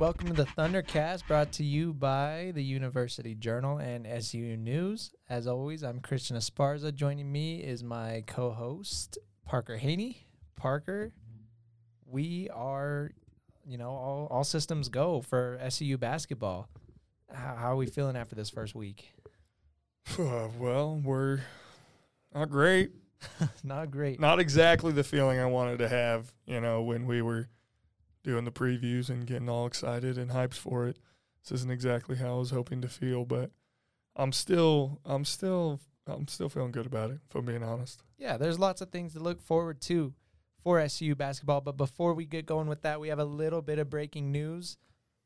Welcome to the Thundercast, brought to you by the University Journal and SU News. As always, I'm Christian Esparza. Joining me is my co-host Parker Haney. Parker, we are, you know, all, all systems go for SU basketball. How, how are we feeling after this first week? Uh, well, we're not great. Not great. Not exactly the feeling I wanted to have, you know, when we were doing the previews and getting all excited and hyped for it. This isn't exactly how I was hoping to feel, but I'm still I'm still I'm still feeling good about it, if I'm being honest. Yeah, there's lots of things to look forward to for SU basketball. But before we get going with that, we have a little bit of breaking news.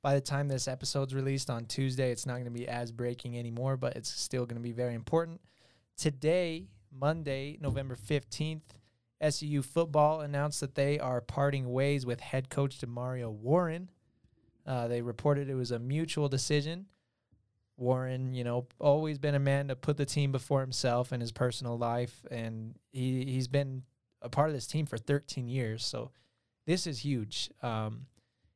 By the time this episode's released on Tuesday, it's not going to be as breaking anymore, but it's still going to be very important. Today, Monday, November 15th, SU football announced that they are parting ways with head coach Demario Warren. Uh, they reported it was a mutual decision. Warren, you know, always been a man to put the team before himself and his personal life, and he he's been a part of this team for 13 years. So this is huge. Um,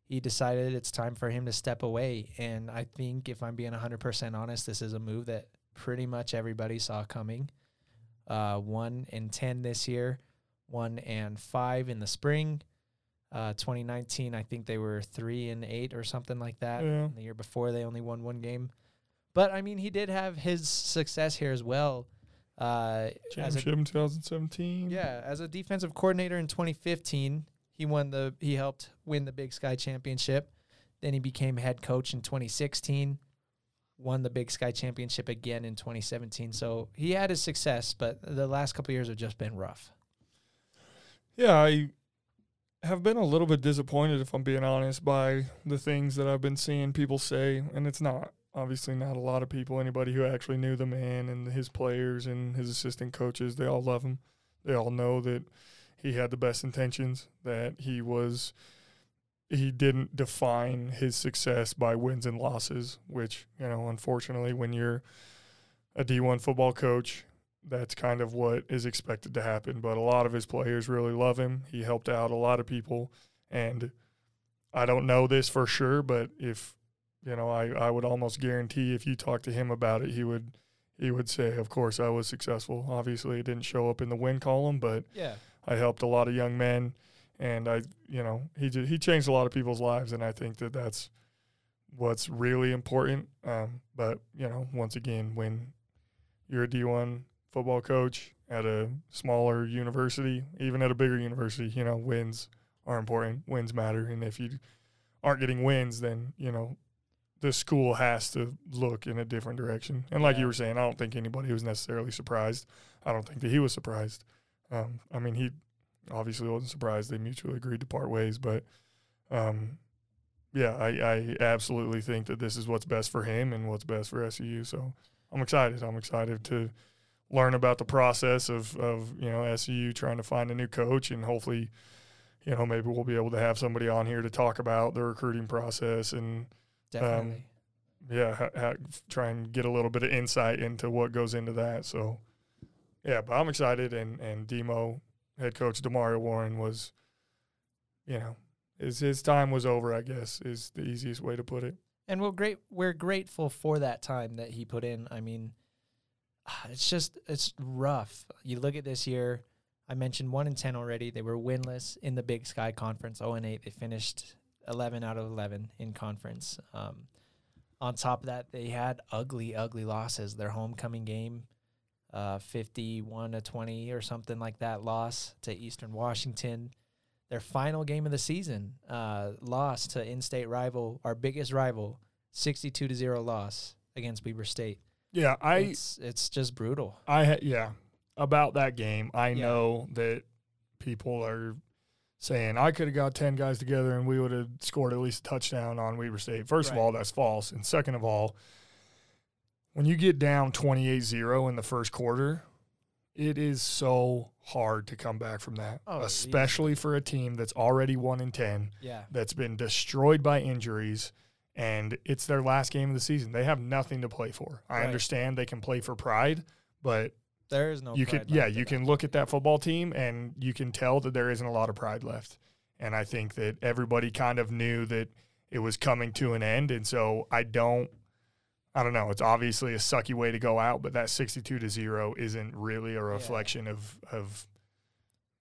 he decided it's time for him to step away, and I think if I'm being 100% honest, this is a move that pretty much everybody saw coming. Uh, one in 10 this year, one and five in the spring. Uh, 2019, I think they were three and eight or something like that. Yeah. The year before, they only won one game. But I mean, he did have his success here as well. Uh, as a, Championship in 2017. yeah, as a defensive coordinator in 2015, he won the he helped win the Big Sky Championship. Then he became head coach in 2016, won the Big Sky Championship again in 2017. So he had his success, but the last couple of years have just been rough. Yeah, I have been a little bit disappointed, if I'm being honest, by the things that I've been seeing people say, and it's not obviously not a lot of people. Anybody who actually knew the man and his players and his assistant coaches, they all love him. They all know that he had the best intentions. That he was, he didn't define his success by wins and losses. Which you know, unfortunately, when you're a D1 football coach, that's kind of what is expected to happen. But a lot of his players really love him. He helped out a lot of people. And I don't know this for sure, but if, you know, I, I would almost guarantee if you talk to him about it, he would he would say, Of course I was successful. Obviously it didn't show up in the win column, but Yeah. I helped a lot of young men and I you know, he did, he changed a lot of people's lives and I think that that's what's really important. Um, but, you know, once again, when you're a D1 football coach at a smaller university, even at a bigger university, you know, wins are important. Wins matter. And if you aren't getting wins, then, you know, the school has to look in a different direction. And like Yeah. you were saying, I don't think anybody was necessarily surprised. I don't think that he was surprised. Um, I mean, he obviously wasn't surprised. They mutually agreed to part ways, but um, yeah, I, I absolutely think that this is what's best for him and what's best for SUU. So I'm excited. I'm excited to learn about the process of, of you know SUU trying to find a new coach and hopefully you know maybe we'll be able to have somebody on here to talk about the recruiting process and um, Definitely. yeah ha, ha, try and get a little bit of insight into what goes into that. So yeah, but I'm excited and and Demo head coach Demario Warren was you know his his time was over. I guess is the easiest way to put it. and we're great. We're grateful for that time that he put in. I mean, it's just it's rough. You look at this year. I mentioned one in ten already. They were winless in the Big Sky Conference. Zero and eight. They finished eleven out of eleven in conference. Um, on top of that, they had ugly, ugly losses. Their homecoming game, uh, fifty-one to twenty or something like that, loss to Eastern Washington. Their final game of the season, uh, loss to in-state rival, our biggest rival, sixty-two to zero loss against Weber State. Yeah, I it's it's just brutal. I yeah about that game. I Yeah. know that people are saying I could have got ten guys together and we would have scored at least a touchdown on Weber State. First Right. of all, that's false, and second of all, when you get down 28-0 in the first quarter, it is so hard to come back from that, Oh, especially for a team that's already one in ten Yeah, that's been destroyed by injuries and it's their last game of the season. They have nothing to play for. I Right. understand they can play for pride, but there is no. you pride can yeah you that. can look at that football team and you can tell that there isn't a lot of pride left and i think that everybody kind of knew that it was coming to an end. And so I don't, I don't know. It's obviously a sucky way to go out, but that 62 to zero isn't really a reflection yeah. of, of,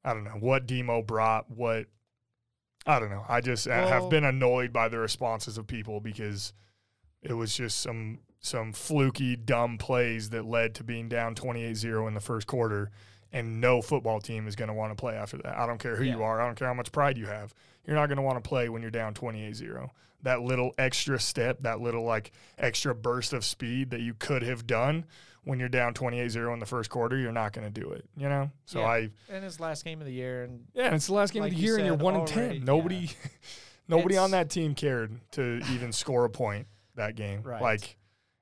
I don't know, what Demo brought, what, I don't know. I just well, have been annoyed by the responses of people because it was just some some fluky, dumb plays that led to being down 28-0 in the first quarter and no football team is going to want to play after that. I don't care who yeah. you are. I don't care how much pride you have. You're not going to want to play when you're down 28-0. That little extra step, that little like extra burst of speed that you could have done when you're down 28-0 in the first quarter, you're not going to do it, you know? So yeah. I And it's last game of the year and Yeah, and it's the last game like of the year said, and you're 1 and 10. Nobody yeah. nobody it's, on that team cared to even score a point that game. Right. Like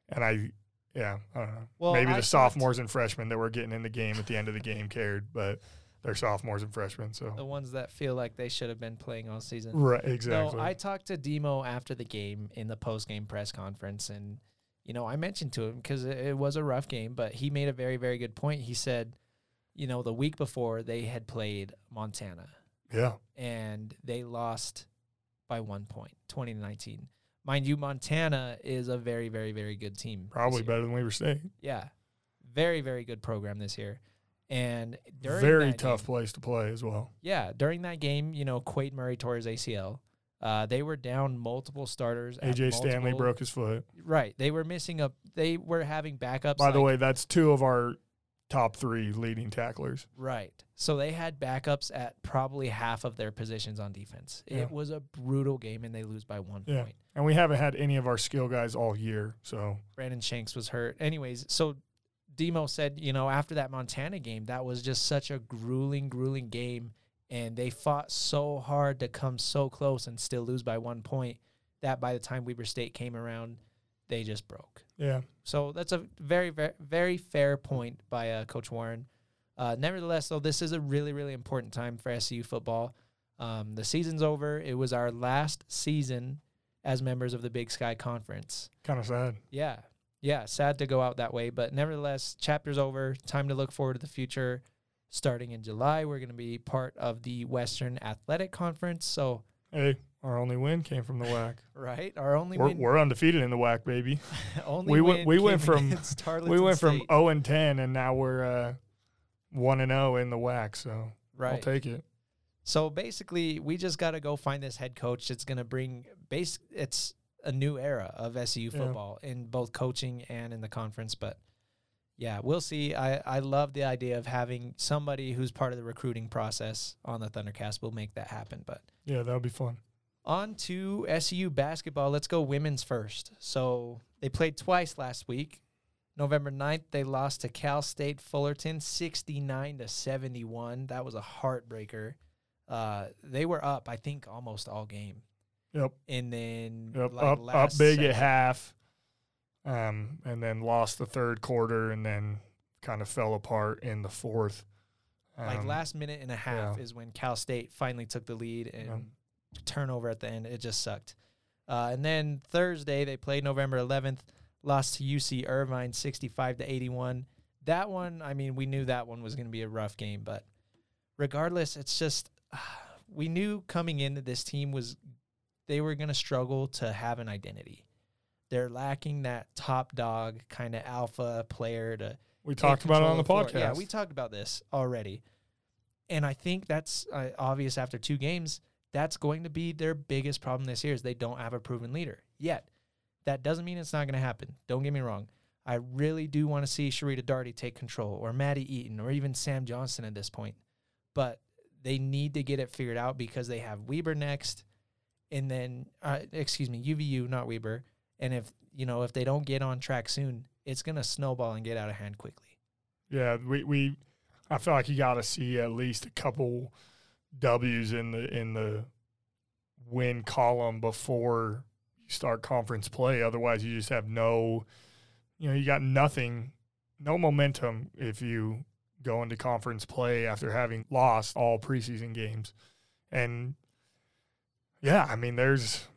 and I yeah, I don't know. Well, Maybe the sophomores and freshmen that were getting in the game at the end of the game cared, but they're sophomores and freshmen. So the ones that feel like they should have been playing all season. Right, exactly. No, I talked to Demo after the game in the post game press conference, and you know I mentioned to him because it, it was a rough game, but he made a very very good point. He said, you know, the week before they had played Montana. Yeah. And they lost by one point, 2019. Mind you, Montana is a very, very, very good team. Probably better than Weber State. Yeah. Very, very good program this year. And very tough game, place to play as well. Yeah. During that game, you know, Quade Murray tore his ACL. Uh, they were down multiple starters. AJ Stanley broke his foot. Right. They were missing a. They were having backups. By like, the way, that's two of our top three leading tacklers. Right. So they had backups at probably half of their positions on defense. Yeah. It was a brutal game, and they lose by one yeah. point. And we haven't had any of our skill guys all year. So Brandon Shanks was hurt. Anyways, so Demo said, you know, after that Montana game, that was just such a grueling, grueling game. And they fought so hard to come so close and still lose by one point that by the time Weber State came around, they just broke. Yeah. So that's a very, very, very fair point by uh, Coach Warren. Uh, nevertheless, though, this is a really, really important time for SU football. Um, the season's over. It was our last season as members of the Big Sky Conference. Kind of sad. Yeah. Yeah. Sad to go out that way. But nevertheless, chapter's over. Time to look forward to the future. Starting in July, we're going to be part of the Western Athletic Conference. So, hey, our only win came from the WAC. right, our only we're, win. We're undefeated in the WAC, baby. only we went. We went from we went from oh zero and ten, and now we're uh, one and zero in the WAC. So right. I'll take it. So basically, we just got to go find this head coach. It's going to bring base. It's a new era of SU football yeah. in both coaching and in the conference. But yeah, we'll see. I, I love the idea of having somebody who's part of the recruiting process on the Thundercast. We'll make that happen. But yeah, that would be fun. On to SU basketball. Let's go women's first. So they played twice last week. November 9th, they lost to Cal State Fullerton 69 to 71. That was a heartbreaker. Uh, they were up, I think, almost all game. Yep. And then yep. like up up big second. at half. Um, and then lost the third quarter and then kind of fell apart in the fourth. Um, like last minute and a half yeah. is when Cal State finally took the lead and yeah turnover at the end. It just sucked. Uh, and then Thursday they played November 11th, lost to UC Irvine 65 to 81. That one, I mean, we knew that one was going to be a rough game, but regardless, it's just uh, we knew coming in that this team was they were going to struggle to have an identity. They're lacking that top dog kind of alpha player to. We talked about it on the podcast. Yeah, we talked about this already, and I think that's uh, obvious after two games that's going to be their biggest problem this year is they don't have a proven leader yet. That doesn't mean it's not going to happen. Don't get me wrong. I really do want to see Sharita Darty take control or Maddie Eaton or even Sam Johnson at this point. But they need to get it figured out because they have Weber next and then uh, excuse me, UVU, not Weber. And if you know, if they don't get on track soon, it's gonna snowball and get out of hand quickly. Yeah, we, we I feel like you gotta see at least a couple W's in the in the win column before you start conference play. Otherwise, you just have no, you know, you got nothing, no momentum if you go into conference play after having lost all preseason games. And yeah, I mean, there's,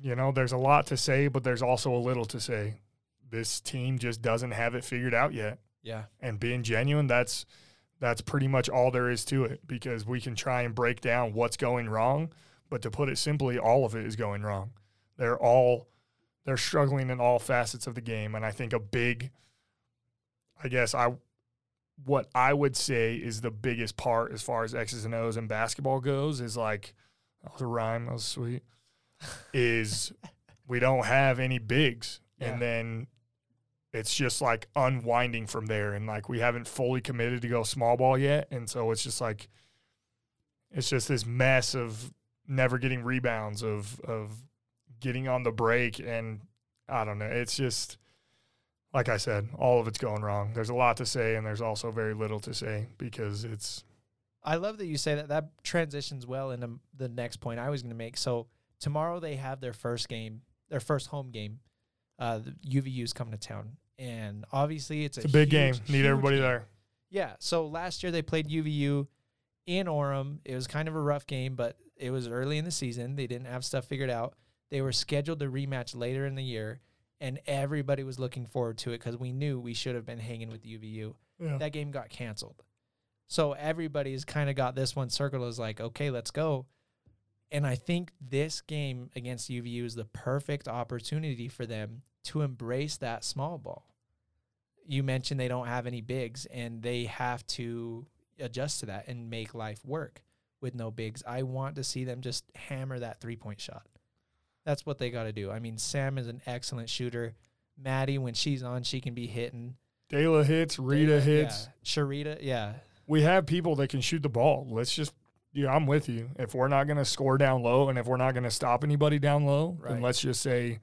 you know, there's a lot to say, but there's also a little to say. This team just doesn't have it figured out yet. Yeah. And being genuine, that's that's pretty much all there is to it because we can try and break down what's going wrong, But to put it simply, all of it is going wrong. They're all they're struggling in all facets of the game, and I think a big, I guess I, what I would say is the biggest part as far as X's and O's in basketball goes is like, that was a rhyme, that was sweet, is we don't have any bigs, Yeah. and then it's just like unwinding from there, and like we haven't fully committed to go small ball yet, and so it's just like, it's just this mess of never getting rebounds of of getting on the break and I don't know. It's just like I said, all of it's going wrong. There's a lot to say and there's also very little to say because it's I love that you say that. That transitions well into the next point I was going to make. So tomorrow they have their first game, their first home game. Uh, the UVU's coming to town, and obviously it's, it's a big game. Need huge everybody game. there. Yeah. So last year they played UVU in Orem. It was kind of a rough game, but it was early in the season. They didn't have stuff figured out. They were scheduled to rematch later in the year, and everybody was looking forward to it because we knew we should have been hanging with UVU. Yeah. That game got canceled. So everybody's kind of got this one circled as like, okay, let's go. And I think this game against UVU is the perfect opportunity for them to embrace that small ball. You mentioned they don't have any bigs and they have to adjust to that and make life work with no bigs. I want to see them just hammer that three point shot. That's what they got to do. I mean, Sam is an excellent shooter. Maddie, when she's on, she can be hitting. Dayla hits, Rita Dayla- hits. Yeah. Sharita, yeah. We have people that can shoot the ball. Let's just yeah, I'm with you. If we're not going to score down low and if we're not going to stop anybody down low, Right. then let's just say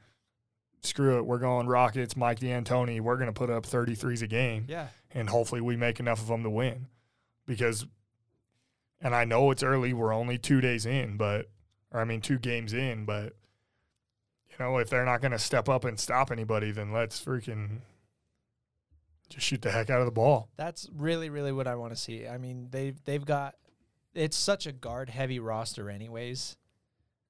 screw it. We're going Rockets, Mike D'Antoni. We're going to put up 33s a game. Yeah. and hopefully we make enough of them to win because and I know it's early we're only 2 days in but or I mean 2 games in but you know if they're not going to step up and stop anybody then let's freaking just shoot the heck out of the ball That's really, really what I want to see. I mean, they've they've got it's such a guard heavy roster anyways.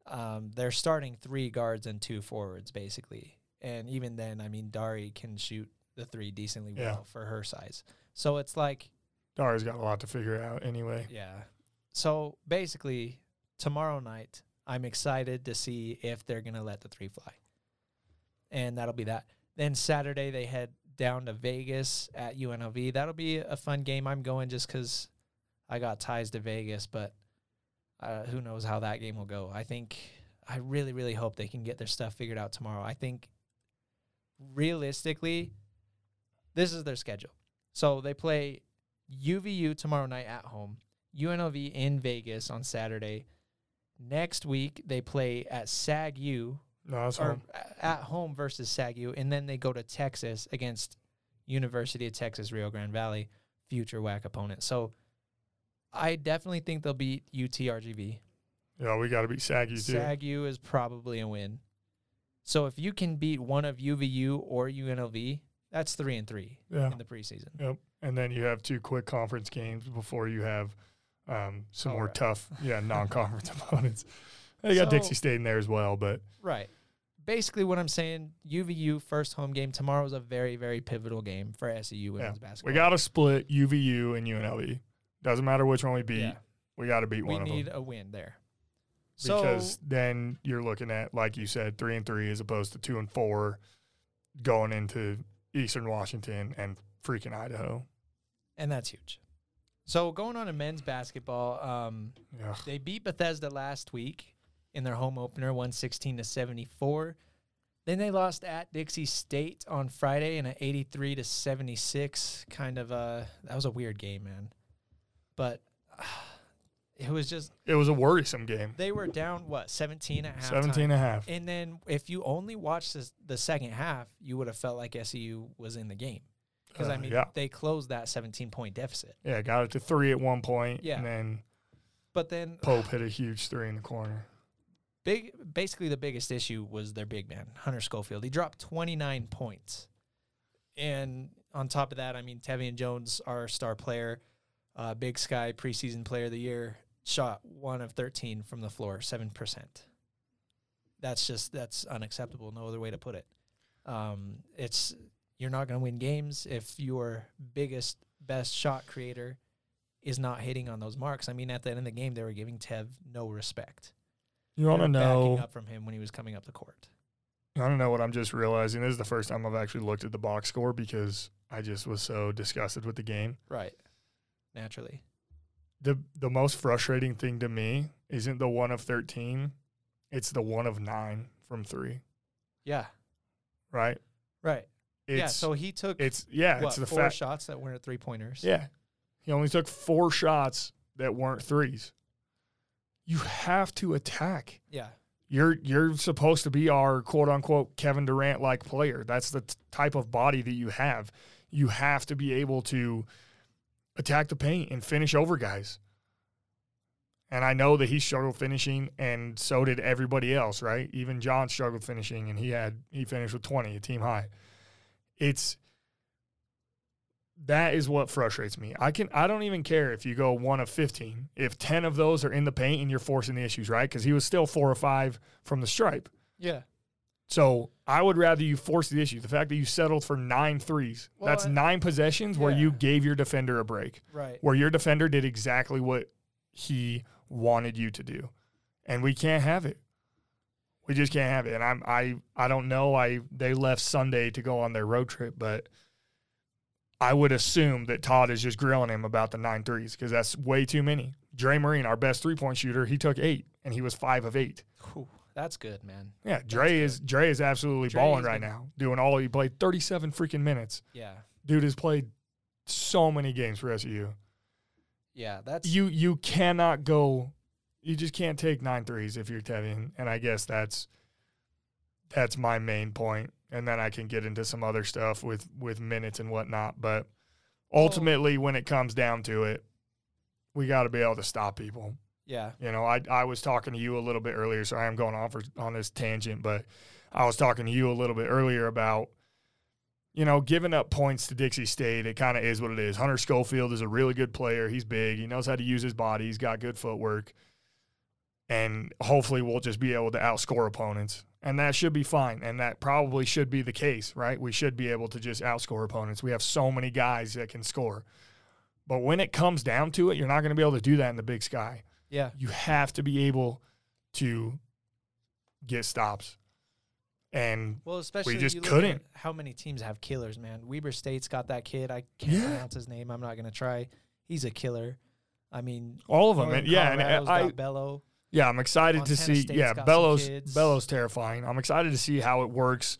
Um, they're starting three guards and two forwards basically. And even then, I mean Dari can shoot the three decently Yeah. well for her size. So it's like Dari's got a lot to figure out anyway Yeah. So basically, tomorrow night, I'm excited to see if they're going to let the three fly. And that'll be that. Then Saturday, they head down to Vegas at UNLV. That'll be a fun game. I'm going just because I got ties to Vegas, but uh, who knows how that game will go. I think, I really, really hope they can get their stuff figured out tomorrow. I think realistically, this is their schedule. So they play UVU tomorrow night at home, UNLV in Vegas on Saturday. Next week they play at SAG-U no or home. at home versus SAG-U, and then they go to Texas against University of Texas Rio Grande Valley, future WAC opponent. So I definitely think they'll beat UTRGV. yeah we got to beat Saggy too SAG-U is probably a win. So if you can beat one of UVU or UNLV, that's three and three yeah in the preseason. Yep. And then you have two quick conference games before you have um, some Oh, more right. tough, yeah, non-conference opponents. They got So- Dixie State in there as well, but Right. Basically, what I'm saying, UVU first home game tomorrow is a very, very pivotal game for SUU women's basketball. we got to split UVU and UNLV. Doesn't matter which one we beat. yeah, We got to beat we one of them. We need a win there. because so then you're looking at, like you said, three and three as opposed to two and four, going into Eastern Washington and freaking Idaho. and that's huge. So going on to men's basketball, um, they beat Bethesda last week in their home opener, 116 to 74. Then they lost at Dixie State on Friday in an 83 to 76. Kind of a that was a weird game, man. But it was just It was a worrisome game. they were down what 17 at halftime. 17 and a half. And then if you only watched this, the second half, you would have felt like SUU was in the game because I Uh, mean yeah. they closed that 17 point deficit. Yeah, got it to three at one point, Yeah. and then But then Pope hit a huge three in the corner. big basically the biggest issue was their big man Hunter Schofield. He dropped 29 points, and on top of that, I mean Tevian Jones, our star player, uh, Big Sky preseason player of the year, shot one of 13 from the floor, seven percent. That's just that's unacceptable. No other way to put it. Um, it's you're not going to win games if your biggest best shot creator is not hitting on those marks. I mean, at the end of the game, they were giving Tev no respect. You want to know? up from him when he was coming up the court. I don't know what I'm just realizing. This is the first time I've actually looked at the box score because I just was so disgusted with the game. Right. Naturally. The the most frustrating thing to me isn't the one of 13, it's the one of 9 from 3, Yeah. right? Right. It's yeah. So he took it's yeah, what, it's the four fact shots that weren't three pointers. Yeah. He only took 4 shots that weren't threes. You have to attack. Yeah. You're you're supposed to be our quote unquote Kevin Durant like player. That's the t- type of body that you have. You have to be able to attack the paint and finish over guys. And I know that he struggled finishing, and so did everybody else, right? Even John struggled finishing, and he had he finished with twenty, a team high. It's that is what frustrates me. I can I don't even care if you go one of fifteen. If ten of those are in the paint and you're forcing the issues, right? Because he was still four or five from the stripe. Yeah. So I would rather you force the issue. The fact that you settled for nine threes. Well, that's I- nine possessions where you gave your defender a break. Right. Where your defender did exactly what he wanted you to do. And we can't have it. We just can't have it. And I'm I I don't know. I they left Sunday to go on their road trip, but I would assume that Todd is just grilling him about the nine threes because that's way too many. Dre Marin, our best three point shooter, he took eight and he was five of eight. Whew, that's good, man. Yeah, Dre is Dre is absolutely Dre balling is right good. now, doing all he played 37 freaking minutes. Yeah. Dude has played so many games for SU. Yeah. That's You you cannot go, you just can't take nine threes if you're Tevian, and I guess that's that's my main point. point, and then I can get into some other stuff with with minutes and whatnot. But ultimately, when it comes down to it, we got to be able to stop people. Yeah. You know, I I was talking to you a little bit earlier, so I am going for on this tangent, but I was talking to you a little bit earlier about, you know, giving up points to Dixie State. It kind of is what it is. Hunter Schofield is a really good player. He's big. He knows how to use his body. He's got good footwork, and hopefully, we'll just be able to outscore opponents, and that should be fine. And that probably should be the case, right? We should be able to just outscore opponents. We have so many guys that can score. But when it comes down to it, you're not going to be able to do that in the big sky Yeah. you have to be able to get stops. And Well, especially we just couldn't. How many teams have killers, man? Weber State's got that kid. I can't Yeah. pronounce his name. I'm not gonna try. He's a killer. I mean, all of them, and yeah, and I, Bello. yeah, I'm excited to see. State's yeah, Bellows. Bellows terrifying. I'm excited to see how it works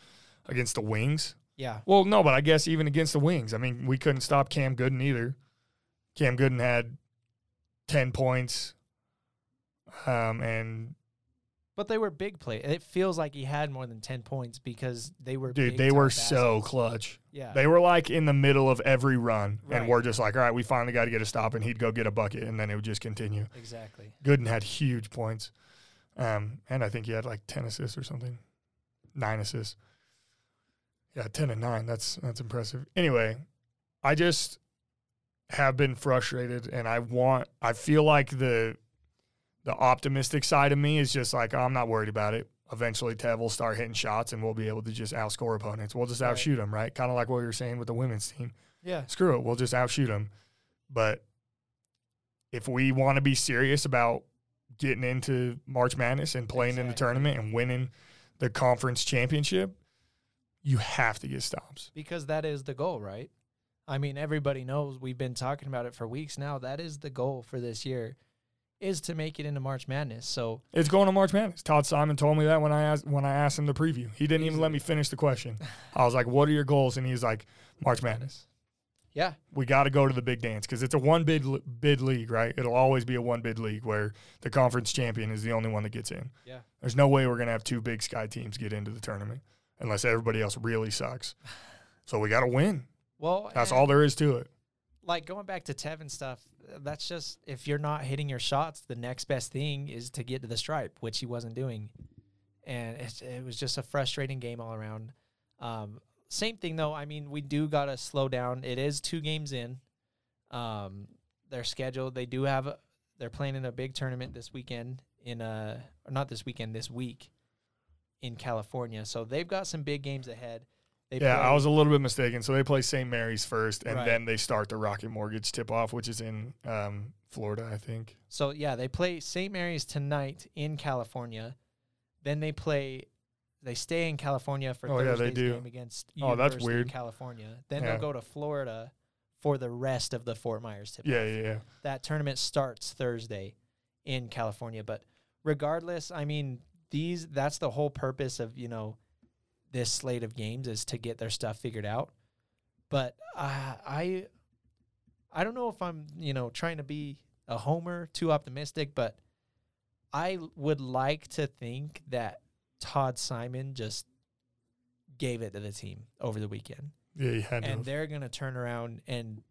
against the Wings. Yeah. Well, no, but I guess even against the Wings, I mean, we couldn't stop Cam Gooden either. Cam Gooden had ten points, um, and But they were big play. It feels like he had more than ten points because they were. dude, big they were so clutch. Yeah. They were like in the middle of every run, Right. and we're just like, all right, we finally got to get a stop, and he'd go get a bucket, and then it would just continue. exactly. Gooden had huge points, um, and I think he had like ten assists or something, nine assists. Yeah, ten and nine. That's that's impressive. Anyway, I just have been frustrated, and I want. I feel like the the optimistic side of me is just like oh, I'm not worried about it. Eventually, Tev will start hitting shots, and we'll be able to just outscore opponents. We'll just Right. outshoot them, right? Kind of like what you were saying with the women's team Yeah. screw it, we'll just outshoot them. But if we want to be serious about getting into March Madness and playing in the tournament and winning the conference championship, you have to get stops. Because that is the goal, right? I mean, everybody knows we've been talking about it for weeks now. That is the goal for this year, is to make it into March Madness. So It's going to March Madness. Todd Simon told me that when I asked when I asked him the preview. He didn't even let me finish the question. I was like, "What are your goals?" And he's like, "March Madness." yeah, We got to go to the big dance because it's a one bid bid league, right? It'll always be a one bid league where the conference champion is the only one that gets in. yeah, There's no way we're going to have two Big Sky teams get into the tournament unless everybody else really sucks. So we got to win. well, That's all there is to it. Like going back to Tevian stuff, that's just if you're not hitting your shots, the next best thing is to get to the stripe, which he wasn't doing, and it's, it was just a frustrating game all around. Um, same thing though. I mean, we do gotta slow down. It is two games in. Um, they're scheduled. They do have. A, they're playing in a big tournament this weekend in uh or not this weekend this week in California. So they've got some big games ahead. They Yeah, I was a little bit mistaken. So they play St. Mary's first, and Right. then they start the Rocket Mortgage tip off, which is in um, Florida, I think. So yeah, they play St. Mary's tonight in California. Then they play. They stay in California for Oh, yeah, they do. game against Oh, that's University weird. California. Then Yeah. they'll go to Florida for the rest of the Fort Myers tip. Yeah, yeah, yeah. That tournament starts Thursday in California. But regardless, I mean these. That's the whole purpose of you know this slate of games is to get their stuff figured out. But uh, I, I don't know if I'm you know trying to be a homer, too optimistic, but I would like to think that Todd Simon just gave it to the team over the weekend, Yeah, you had and to. they're gonna turn around and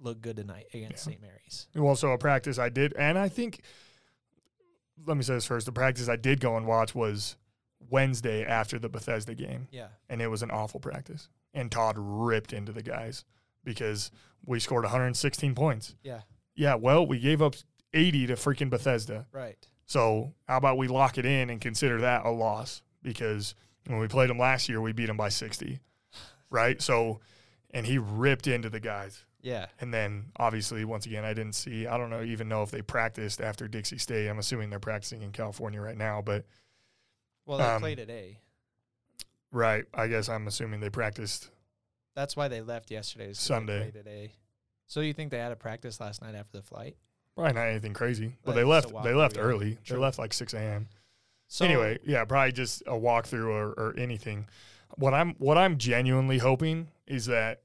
look good tonight against Yeah. St. Mary's. Well, so a practice I did, and I think, let me say this first: the practice I did go and watch was Wednesday after the Bethesda game, Yeah, and it was an awful practice. And Todd ripped into the guys because we scored 116 points. yeah, Yeah, well, we gave up 80 to freaking Bethesda. right. So how about we lock it in and consider that a loss? Because when we played them last year, we beat them by 60, right? So, and he ripped into the guys. Yeah, And then obviously, once again, I didn't see, I don't know, even know if they practiced after Dixie State. I'm assuming they're practicing in California right now, but well, they Um, play today. right, I guess I'm assuming they practiced. That's why they left yesterday. is 'cause they Sunday. today. So you think they had a practice last night after the flight? Probably not anything crazy, but Like they left. They left early. True. They left like 6 a.m. So anyway, yeah, probably just a walkthrough or, or anything. What I'm what I'm genuinely hoping is that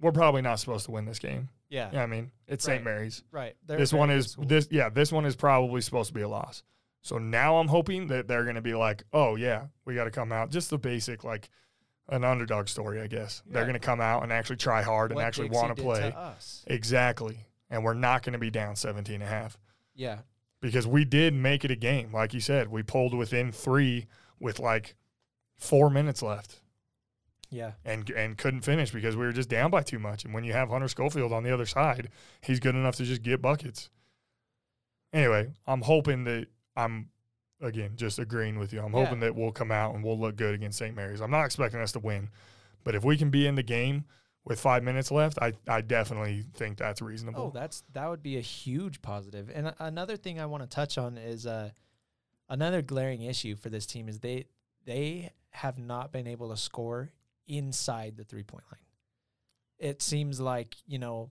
we're probably not supposed to win this game. yeah, Yeah, I mean it's St. Mary's. right. They're this one is school. this yeah this one is probably supposed to be a loss. So now I'm hoping that they're going to be like, oh yeah, we got to come out. Just the basic like an underdog story, I guess. They're going to come out and actually try hard and actually want to play exactly, and we're not going to be down 17 and a half. Yeah, because we did make it a game. Like you said, we pulled within three with like four minutes left. Yeah, and and couldn't finish because we were just down by too much. And when you have Hunter Schofield on the other side, he's good enough to just get buckets. Anyway, I'm hoping that I'm again just agreeing with you. I'm Yeah. hoping that we'll come out and we'll look good against St. Mary's. I'm not expecting us to win, but if we can be in the game with five minutes left, I I definitely think that's reasonable. Oh, that's that would be a huge positive. And another thing I want to touch on is uh, another glaring issue for this team is they they have not been able to score inside the three point line. It seems like you know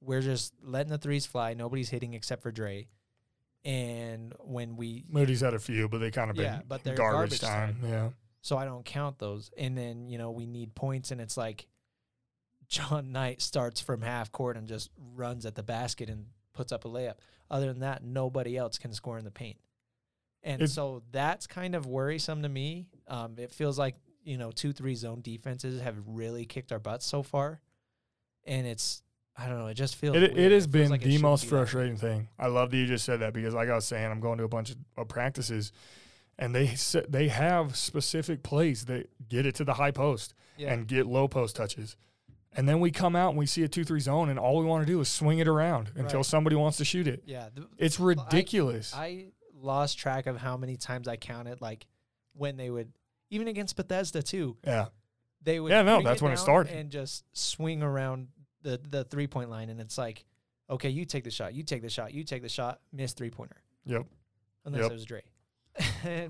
we're just letting the threes fly. Nobody's hitting except for Dre. And when we Moody's had a few, but they kind of been but they're garbage, garbage time. Yeah. so I don't count those. And then, you know, we need points and it's like John Knight starts from half court and just runs at the basket and puts up a layup. Other than that, nobody else can score in the paint. And It's- so that's kind of worrisome to me. Um, it feels like, you know, two, three zone defenses have really kicked our butts so far. And it's, I don't know, it just feels It, weird. it has feels been like the most be frustrating thing. I love that you just said that because, like I was saying, I'm going to a bunch of, of practices, and they they have specific plays that get it to the high post Yeah. and get low post touches, and then we come out and we see a two three zone, and all we want to do is swing it around until somebody wants to shoot it. yeah. The, It's ridiculous. I lost track of how many times I counted, like when they would, even against Bethesda too, yeah, they would. Yeah, no, that's when it started. and just swing around the the three point line, and it's like, okay, you take the shot, you take the shot, you take the shot, miss three pointer, yep. unless Yep. it was Dre.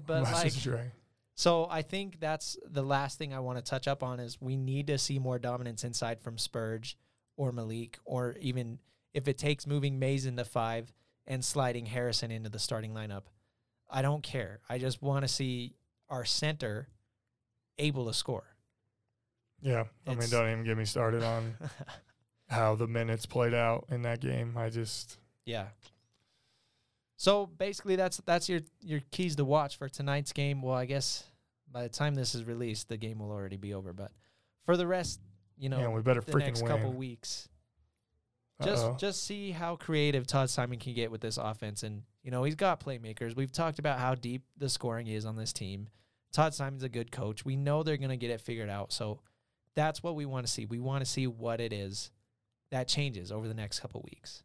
but Unless like, it's Dre. so I think that's the last thing I want to touch up on is we need to see more dominance inside from Spurge or Malik, or even if it takes moving Mays into five and sliding Harrison into the starting lineup. I don't care. I just want to see our center able to score. Yeah, I mean, don't even get me started on how the minutes played out in that game. I just yeah. So basically, that's that's your your keys to watch for tonight's game. Well, I guess by the time this is released, the game will already be over. But for the rest, you know, man, we better the freaking next win. couple weeks. Just Uh-oh. just see how creative Todd Simon can get with this offense, and you know he's got playmakers. We've talked about how deep the scoring is on this team. Todd Simon's a good coach. We know they're going to get it figured out. So that's what we want to see. We want to see what it is that changes over the next couple weeks.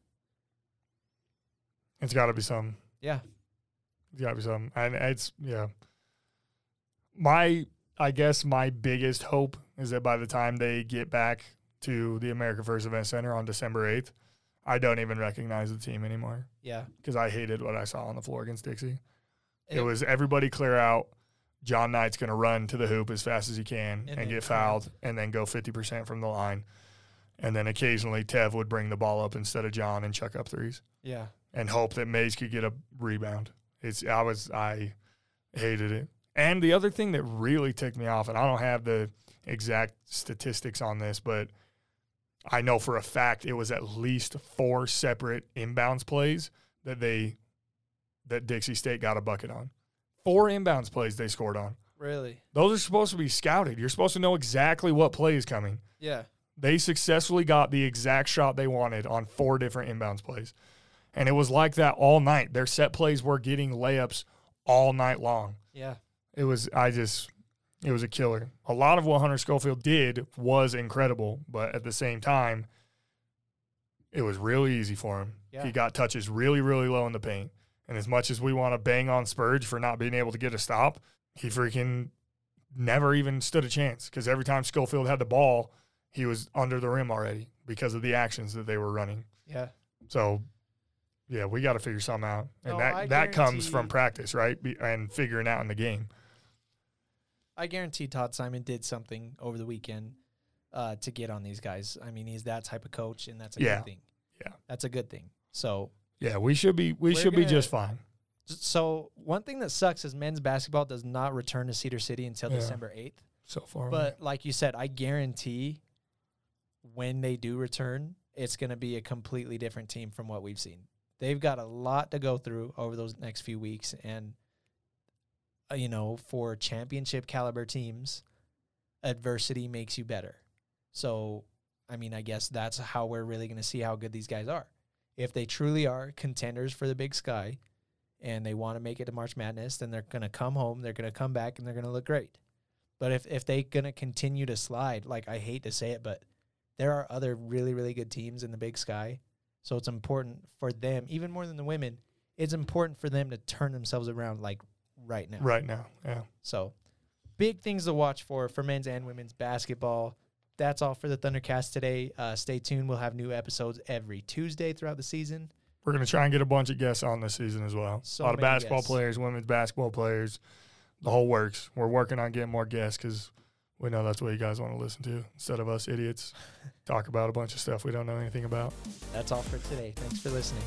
It's got to be some. Yeah, It's got to be some. And it's yeah. My I guess my biggest hope is that by the time they get back to the America First Event Center on December eighth, I don't even recognize the team anymore Yeah. because I hated what I saw on the floor against Dixie. It, It- was everybody clear out. John Knight's going to run to the hoop as fast as he can And and, get fouled and then go 50% from the line. And then occasionally Tev would bring the ball up instead of John and chuck up threes Yeah. and hope that Mays could get a rebound. It's I was I hated it. And the other thing that really ticked me off, and I don't have the exact statistics on this, but I know for a fact it was at least four separate inbounds plays that they that Dixie State got a bucket on. Four inbounds plays they scored on. Really? Those are supposed to be scouted. You're supposed to know exactly what play is coming. Yeah. They successfully got the exact shot they wanted on four different inbounds plays. And it was like that all night. Their set plays were getting layups all night long. Yeah. It was, I just, it was a killer. A lot of what Hunter Schofield did was incredible, but at the same time, it was really easy for him. Yeah. He got touches really, really low in the paint. And as much as we want to bang on Spurge for not being able to get a stop, he freaking never even stood a chance because every time Schofield had the ball, he was under the rim already because of the actions that they were running. Yeah. So, yeah, we got to figure something out, and No, that I that comes from practice, right? Be, and figuring out in the game. I guarantee Todd Simon did something over the weekend uh, to get on these guys. I mean, he's that type of coach, and that's a Yeah. good thing. Yeah. That's a good thing. So, Yeah, we should be we should be gonna- just fine. so one thing that sucks is men's basketball does not return to Cedar City until Yeah. December eighth. So far, But like you said, I guarantee when they do return, it's going to be a completely different team from what we've seen. They've got a lot to go through over those next few weeks, and uh, you know, for championship caliber teams, adversity makes you better. So, I mean, I guess that's how we're really going to see how good these guys are. If they truly are contenders for the Big Sky, and they want to make it to March Madness, then they're going to come home, they're going to come back, and they're going to look great. But if if they gonna continue to slide, like I hate to say it, but there are other really really good teams in the Big Sky, so it's important for them, even more than the women. It's important for them to turn themselves around like right now. right now, yeah. So, big things to watch for for men's and women's basketball. That's all for the Thundercast today. Uh, stay tuned. We'll have new episodes every Tuesday throughout the season. We're gonna try and get a bunch of guests on this season as well. So a lot of basketball guests. players, women's basketball players, the whole works. We're working on getting more guests because we know that's what you guys want to listen to instead of us idiots talk about a bunch of stuff we don't know anything about. That's all for today. Thanks for listening.